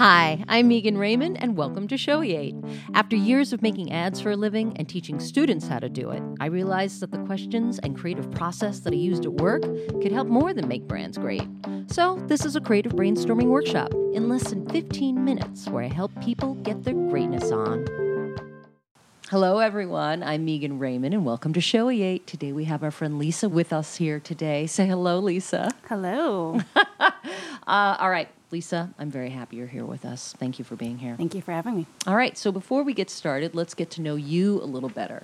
Hi, I'm Megan Raymond, and welcome to Shoeate. After years of making ads for a living and teaching students how to do it, I realized that the questions and creative process that I used at work could help more than make brands great. So, this is a creative brainstorming workshop in less than 15 minutes where I help people get their greatness on. Hello, everyone. I'm Megan Raymond, and welcome to Shoeate. Today we have our friend Lisa with us here today. Say hello, Lisa. Hello. Uh, all right, Lisa, I'm very happy you're here with us. Thank you for being here. Thank you for having me. All right, so before we get started, let's get to know you a little better.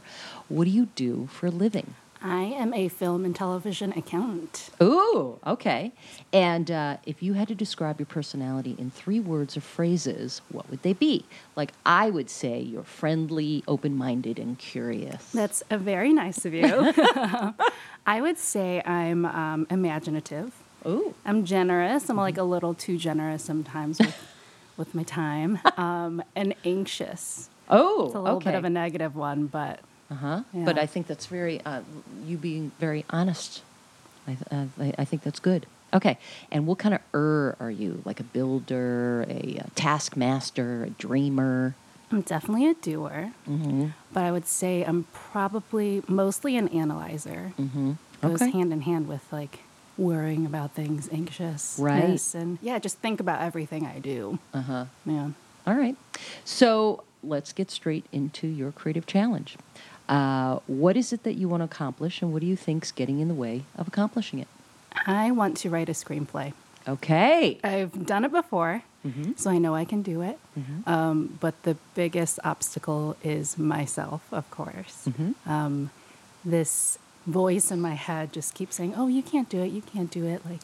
What do you do for a living? I am a film and television accountant. Ooh, okay. And uh, if you had to describe your personality in three words or phrases, what would they be? Like, I would say you're friendly, open minded, and curious. That's a very nice of you. I would say I'm um, imaginative. Ooh, I'm generous. I'm like a little too generous sometimes with, with my time. Um, and anxious. oh, It's a little okay. bit of a negative one, but uh huh. But I think that's very, uh, you being very honest. I, uh, I, I think that's good. Okay. And what kind of er are you? Like a builder, a, uh taskmaster, a dreamer? I'm definitely a doer. Mm-hmm. But I would say I'm probably mostly an analyzer. Mm-hmm. Goes hand in hand with like worrying about things, anxious. Right. And yeah, just think about everything I do. Uh huh. Yeah. All right. So let's get straight into your creative challenge. Uh, what is it that you want to accomplish, and what do you think's getting in the way of accomplishing it? I want to write a screenplay. Okay. I've done it before, Mm-hmm. so I know I can do it. Mhm. Um, but the biggest obstacle is myself, of course. Mhm. Um, this voice in my head just keeps saying, "Oh, you can't do it. You can't do it. Like,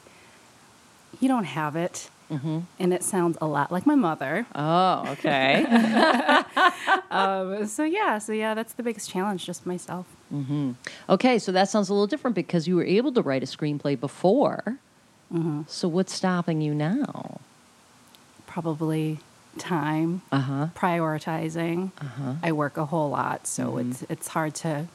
you don't have it." Mm-hmm. And it sounds a lot like my mother. Oh, okay. Um, so yeah, so yeah, that's the biggest challenge, just myself. mm-hmm. Okay, so that sounds a little different because you were able to write a screenplay before. hmm So what's stopping you now? Probably time, Uh huh. prioritizing. Uh huh. I work a whole lot, so Mhm. it's it's hard to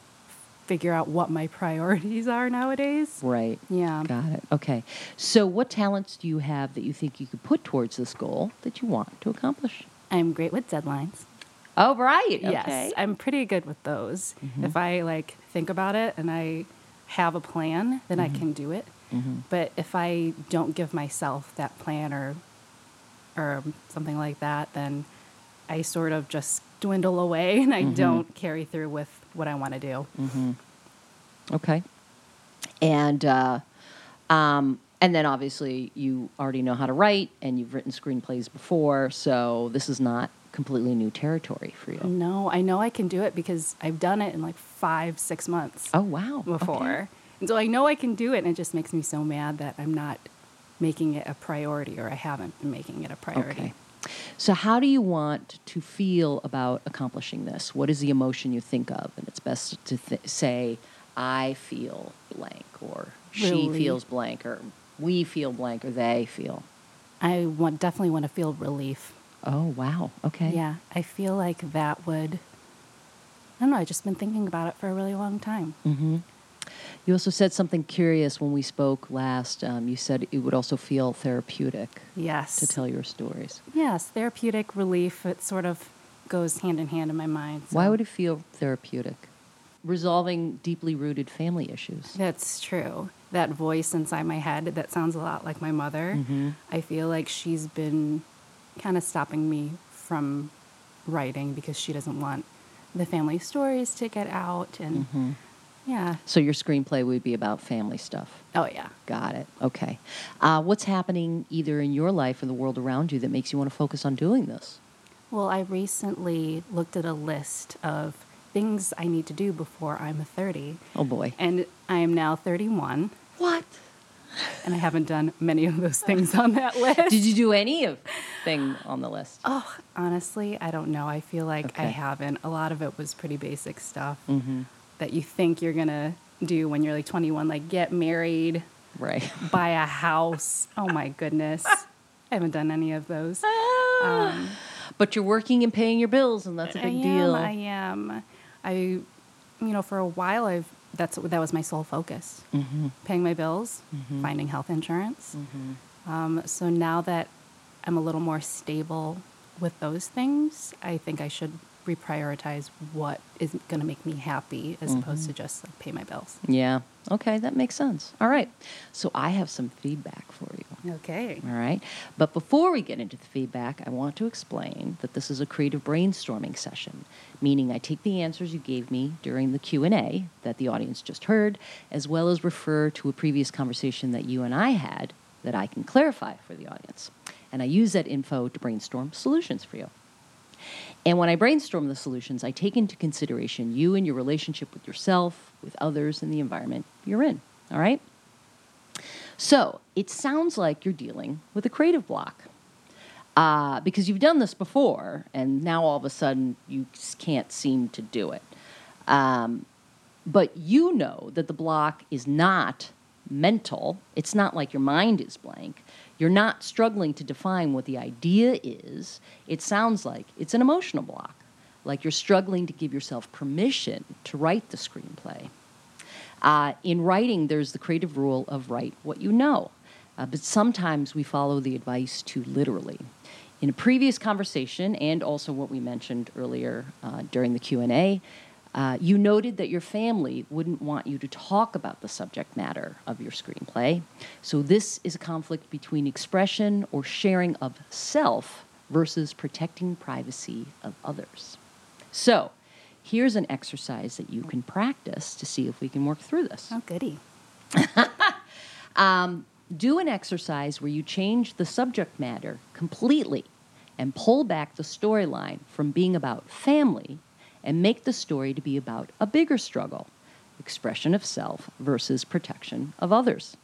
figure out what my priorities are nowadays. Right. Yeah. Got it. Okay. So, what talents do you have that you think you could put towards this goal that you want to accomplish? I'm great with deadlines. Oh, right. Okay. Yes, I'm pretty good with those. Mhm. If I like think about it and I have a plan, then I can do it. Mhm. But if I don't give myself that plan or or something like that, then I sort of just dwindle away and I Mhm. don't carry through with what I want to do. Mm-hmm. Okay. And uh, um, and then obviously you already know how to write, and you've written screenplays before, so this is not completely new territory for you. No, I know I can do it because I've done it in like five, six months Oh wow! before. Okay. And so I know I can do it, and it just makes me so mad that I'm not making it a priority or I haven't been making it a priority. Okay. So how do you want to feel about accomplishing this? What is the emotion you think of? And it's best to th- say, "I feel blank," or "She Relief. feels blank," or "We feel blank," or "They feel." I want, definitely want to feel relief. Oh wow! Okay. Yeah, I feel like that would. I don't know. I've just been thinking about it for a really long time. hmm You also said something curious when we spoke last. Um, you said it would also feel therapeutic Yes. to tell your stories. Yes, therapeutic relief. It sort of goes hand in hand in my mind. Why would it feel therapeutic? Resolving deeply rooted family issues. That's true. That voice inside my head that sounds a lot like my mother. Mhm. I feel like she's been kind of stopping me from writing because she doesn't want the family stories to get out. And Mhm. Yeah. So your screenplay would be about family stuff. Oh, yeah. Got it. Okay. Uh, what's happening either in your life or the world around you that makes you want to focus on doing this? Well, I recently looked at a list of things I need to do before I'm 30. Oh boy. And I am now 31, What? and I haven't done many of those things on that list. Did you do any of thing on the list? Oh, honestly, I don't know. I feel like I haven't. A lot of it was pretty basic stuff Mm-hmm. That you think you're to do when you're like 21, like get married, Right. buy a house. Oh my goodness. I haven't done any of those. Um, but you're working and paying your bills, and that's a big I deal. I am. I, you know, for a while, I've that's that was my sole focus: mm-hmm. paying my bills, Mhm. finding health insurance. Mm-hmm. Um, so now that I'm a little more stable with those things, I think I should reprioritize what is going to make me happy as mm-hmm. opposed to just like pay my bills. Yeah. Okay, that makes sense. All right. So I have some feedback for you. Okay. All right. But before we get into the feedback, I want to explain that this is a creative brainstorming session, meaning I take the answers you gave me during the Q&A that the audience just heard, as well as refer to a previous conversation that you and I had that I can clarify for the audience. And I use that info to brainstorm solutions for you. And when I brainstorm the solutions, I take into consideration you and your relationship with yourself, with others, and the environment you're in. All right? So it sounds like you're dealing with a creative block uh, because you've done this before, and now all of a sudden you can't seem to do it. Um, but you know that the block is not mental, it's not like your mind is blank. You're not struggling to define what the idea is. It sounds like it's an emotional block, like you're struggling to give yourself permission to write the screenplay. Uh, in writing, there's the creative rule of write what you know, uh, but sometimes we follow the advice too literally. In a previous conversation, and also what we mentioned earlier uh, during the Q and A, uh, you noted that your family wouldn't want you to talk about the subject matter of your screenplay. So, this is a conflict between expression or sharing of self versus protecting privacy of others. So, here's an exercise that you can practice to see if we can work through this. Oh, goody. Um, do an exercise where you change the subject matter completely and pull back the storyline from being about family and make the story to be about a bigger struggle expression of self versus protection of others.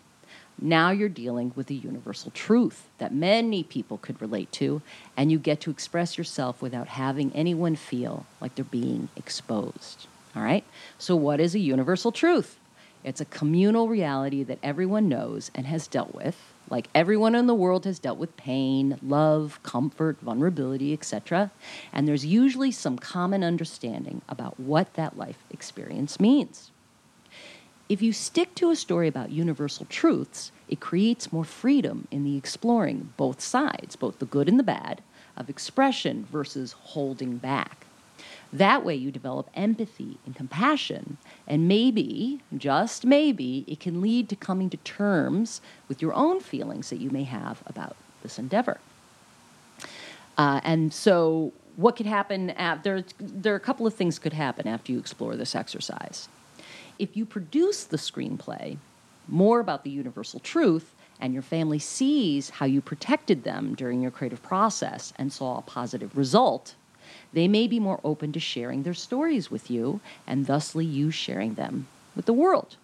Now you're dealing with a universal truth that many people could relate to, and you get to express yourself without having anyone feel like they're being exposed. All right? So, what is a universal truth? It's a communal reality that everyone knows and has dealt with, like everyone in the world has dealt with pain, love, comfort, vulnerability, etc. And there's usually some common understanding about what that life experience means. If you stick to a story about universal truths, it creates more freedom in the exploring both sides, both the good and the bad, of expression versus holding back. That way, you develop empathy and compassion, and maybe, just maybe, it can lead to coming to terms with your own feelings that you may have about this endeavor. Uh, and so, what could happen? After, there are a couple of things could happen after you explore this exercise. If you produce the screenplay more about the universal truth, and your family sees how you protected them during your creative process and saw a positive result, they may be more open to sharing their stories with you and thusly you sharing them with the world.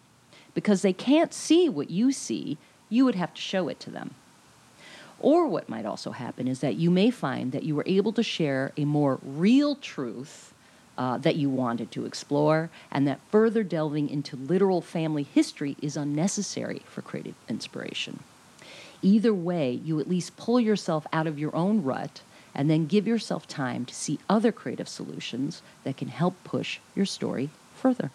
Because they can't see what you see, you would have to show it to them. Or what might also happen is that you may find that you were able to share a more real truth uh, that you wanted to explore, and that further delving into literal family history is unnecessary for creative inspiration. Either way, you at least pull yourself out of your own rut and then give yourself time to see other creative solutions that can help push your story further.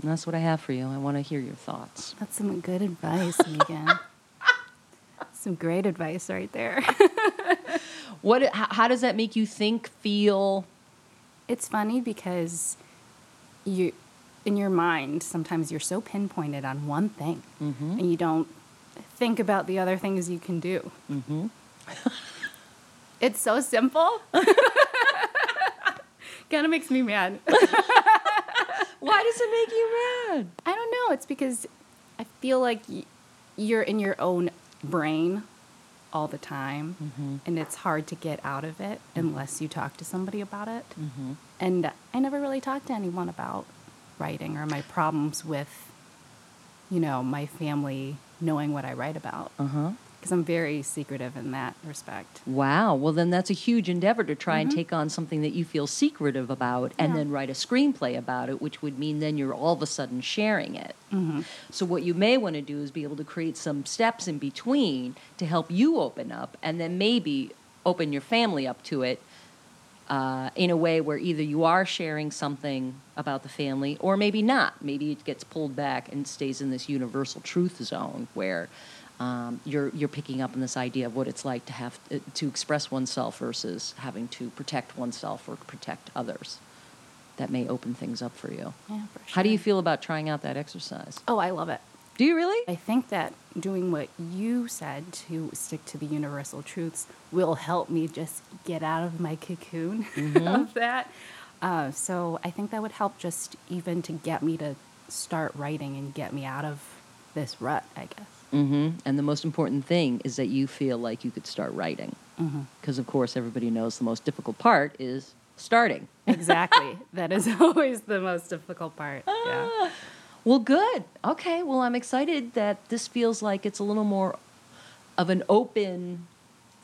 And that's what I have for you. I want to hear your thoughts. That's some good advice, Megan. some great advice right there. What? How, how does that make you think, feel? it's funny because you in your mind sometimes you're so pinpointed on one thing Mm-hmm. and you don't think about the other things you can do. Mm-hmm. It's so simple. kind of makes me mad. Why does it make you mad? I don't know. It's because I feel like you're in your own brain all the time, Mm-hmm. and it's hard to get out of it unless you talk to somebody about it. Mm-hmm. And I never really talked to anyone about writing or my problems with, you know, my family knowing what I write about Uh huh. Because I'm very secretive in that respect. Wow. Well, then that's a huge endeavor to try and take on something that you feel secretive about and Yeah. then write a screenplay about it, which would mean then you're all of a sudden sharing it. Mm-hmm. So, what you may want to do is be able to create some steps in between to help you open up and then maybe open your family up to it uh, in a way where either you are sharing something about the family or maybe not. Maybe it gets pulled back and stays in this universal truth zone where um, you're you're picking up on this idea of what it's like to have uh, to express oneself versus having to protect oneself or protect others. That may open things up for you. Yeah, for sure. How do you feel about trying out that exercise? Oh, I love it. Do you really? I think that doing what you said to stick to the universal truths will help me just get out of my cocoon of that. Uh, so I think that would help just even to get me to start writing and get me out of this rut, I guess. Hmm And the most important thing is that you feel like you could start writing. Because, of course, everybody knows the most difficult part is starting. Exactly. that is always the most difficult part. Yeah. Well, good. Okay. Well, I'm excited that this feels like it's a little more of an open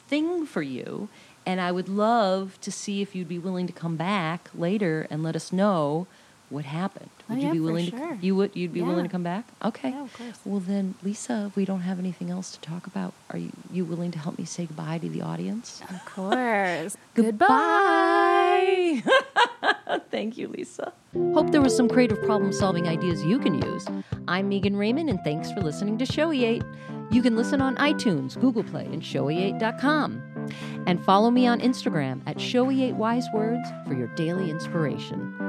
thing for you. And I would love to see if you'd be willing to come back later and let us know what happened. Oh, Would you yeah, be for willing sure. to you would you'd be willing to come back? Okay. Yeah, of course. Well then, Lisa, if we don't have anything else to talk about, are you you willing to help me say goodbye to the audience? Of course. Goodbye. Thank you, Lisa. Hope there was some creative problem solving ideas you can use. I'm Megan Raymond, and thanks for listening to Shoeate. You can listen on iTunes, Google Play, and shoeate.com. And follow me on Instagram at shoeatewisewords for your daily inspiration.